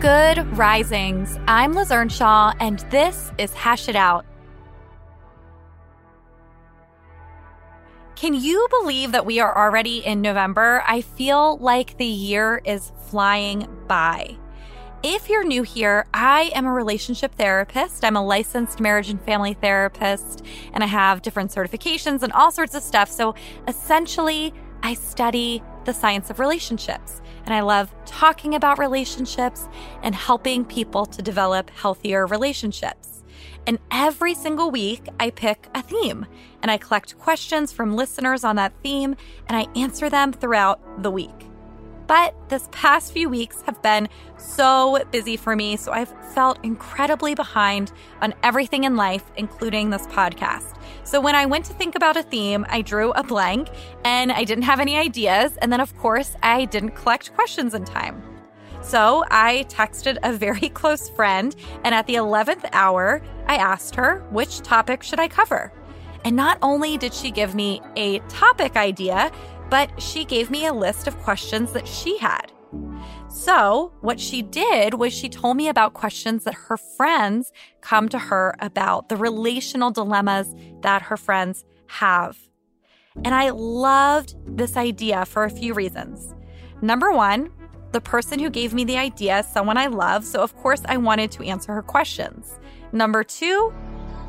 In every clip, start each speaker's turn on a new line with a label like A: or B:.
A: Good risings. I'm Liz Earnshaw, and this is Hash It Out. Can you believe that we are already in November? I feel like the year is flying by. If you're new here, I am a relationship therapist. I'm a licensed marriage and family therapist, and I have different certifications and all sorts of stuff. So essentially, I study the science of relationships. And I love talking about relationships and helping people to develop healthier relationships. And every single week, I pick a theme and I collect questions from listeners on that theme and I answer them throughout the week. But this past few weeks have been so busy for me, so I've felt incredibly behind on everything in life, including this podcast. So when I went to think about a theme, I drew a blank and I didn't have any ideas. And then, of course, I didn't collect questions in time. So I texted a very close friend, and at the 11th hour, I asked her, which topic should I cover? And not only did she give me a topic idea, but she gave me a list of questions that she had. So, what she did was she told me about questions that her friends come to her about, the relational dilemmas that her friends have. And I loved this idea for a few reasons. Number one, the person who gave me the idea is someone I love, so of course I wanted to answer her questions. Number two,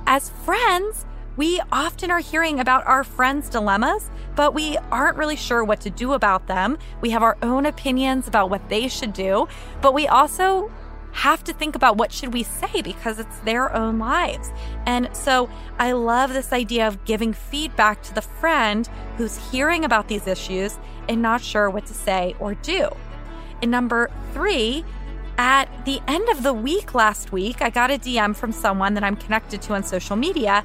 A: as friends, we often are hearing about our friends' dilemmas, but we aren't really sure what to do about them. We have our own opinions about what they should do, but we also have to think about what should we say because it's their own lives. And so I love this idea of giving feedback to the friend who's hearing about these issues and not sure what to say or do. And number 3, at the end of the week last week, I got a DM from someone that I'm connected to on social media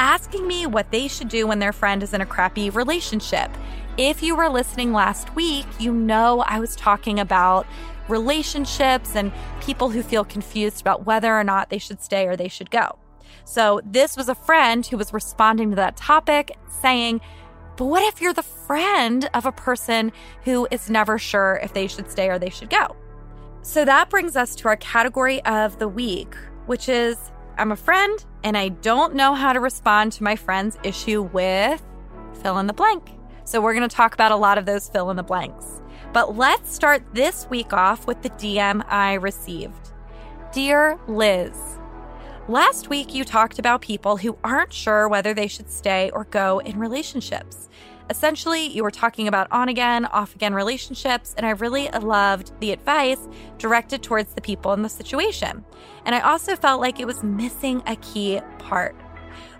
A: asking me what they should do when their friend is in a crappy relationship. If you were listening last week, you know I was talking about relationships and people who feel confused about whether or not they should stay or they should go. So, this was a friend who was responding to that topic saying, But what if you're the friend of a person who is never sure if they should stay or they should go? So, that brings us to our category of the week, which is I'm a friend and I don't know how to respond to my friend's issue with fill in the blank. So we're going to talk about a lot of those fill in the blanks. But let's start this week off with the DM I received. Dear Liz, last week you talked about people who aren't sure whether they should stay or go in relationships. Essentially, you were talking about on again, off again relationships, and I really loved the advice directed towards the people in the situation. And I also felt like it was missing a key part.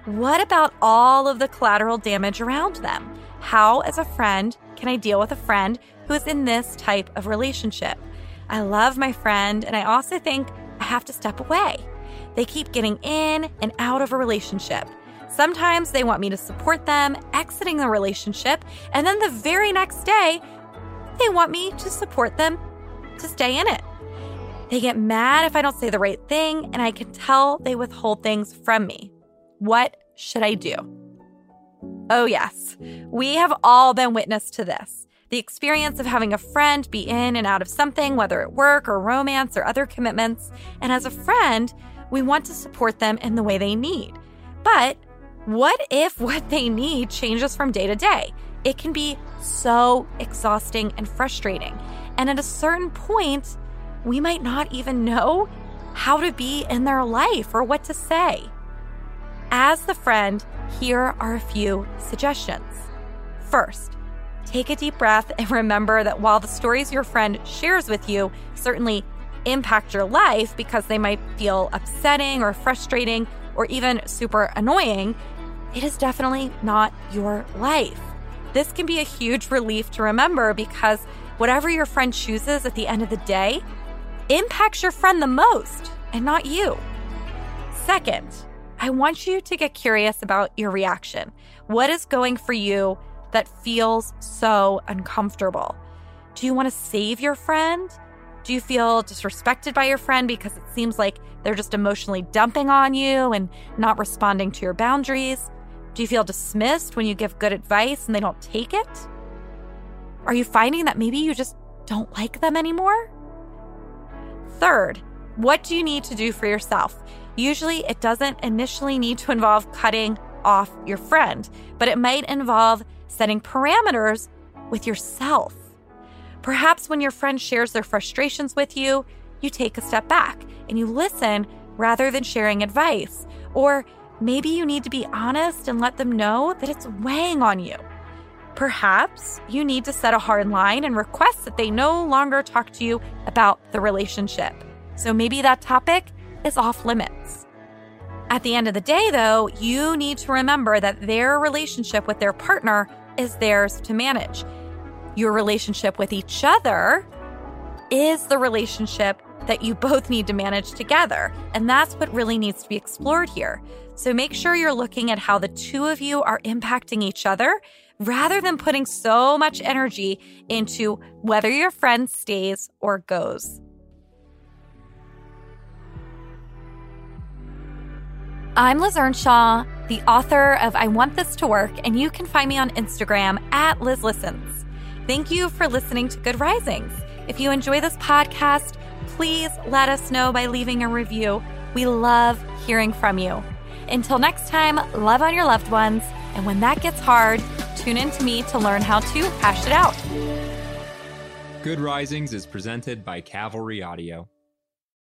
A: What about all of the collateral damage around them? How, as a friend, can I deal with a friend who is in this type of relationship? I love my friend, and I also think I have to step away. They keep getting in and out of a relationship. Sometimes they want me to support them exiting the relationship, and then the very next day, they want me to support them to stay in it. They get mad if I don't say the right thing, and I can tell they withhold things from me. What should I do? Oh, yes, we have all been witness to this. The experience of having a friend be in and out of something, whether at work or romance or other commitments. And as a friend, we want to support them in the way they need. But what if what they need changes from day to day? It can be so exhausting and frustrating. And at a certain point, we might not even know how to be in their life or what to say. As the friend, here are a few suggestions. First, take a deep breath and remember that while the stories your friend shares with you certainly impact your life because they might feel upsetting or frustrating, or even super annoying, it is definitely not your life. This can be a huge relief to remember because whatever your friend chooses at the end of the day, impacts your friend the most and not you. Second, I want you to get curious about your reaction. What is going for you that feels so uncomfortable? Do you want to save your friend? Do you feel disrespected by your friend because it seems like they're just emotionally dumping on you and not responding to your boundaries? Do you feel dismissed when you give good advice and they don't take it? Are you finding that maybe you just don't like them anymore? Third, what do you need to do for yourself? Usually, it doesn't initially need to involve cutting off your friend, but it might involve setting parameters with yourself. Perhaps when your friend shares their frustrations with you, you take a step back and you listen rather than sharing advice. Or maybe you need to be honest and let them know that it's weighing on you. Perhaps you need to set a hard line and request that they no longer talk to you about the relationship. So maybe that topic is off limits. At the end of the day, though, you need to remember that their relationship with their partner is theirs to manage. Your relationship with each other is the relationship that you both need to manage together. And that's what really needs to be explored here. So make sure you're looking at how the two of you are impacting each other rather than putting so much energy into whether your friend stays or goes. I'm Liz Earnshaw, the author of I Want This to Work, and you can find me on Instagram at Liz Listens. Thank you for listening to Good Risings. If you enjoy this podcast, please let us know by leaving a review. We love hearing from you. Until next time, love on your loved ones. And when that gets hard, tune in to me to learn how to hash it out.
B: Good Risings is presented by Cavalry Audio.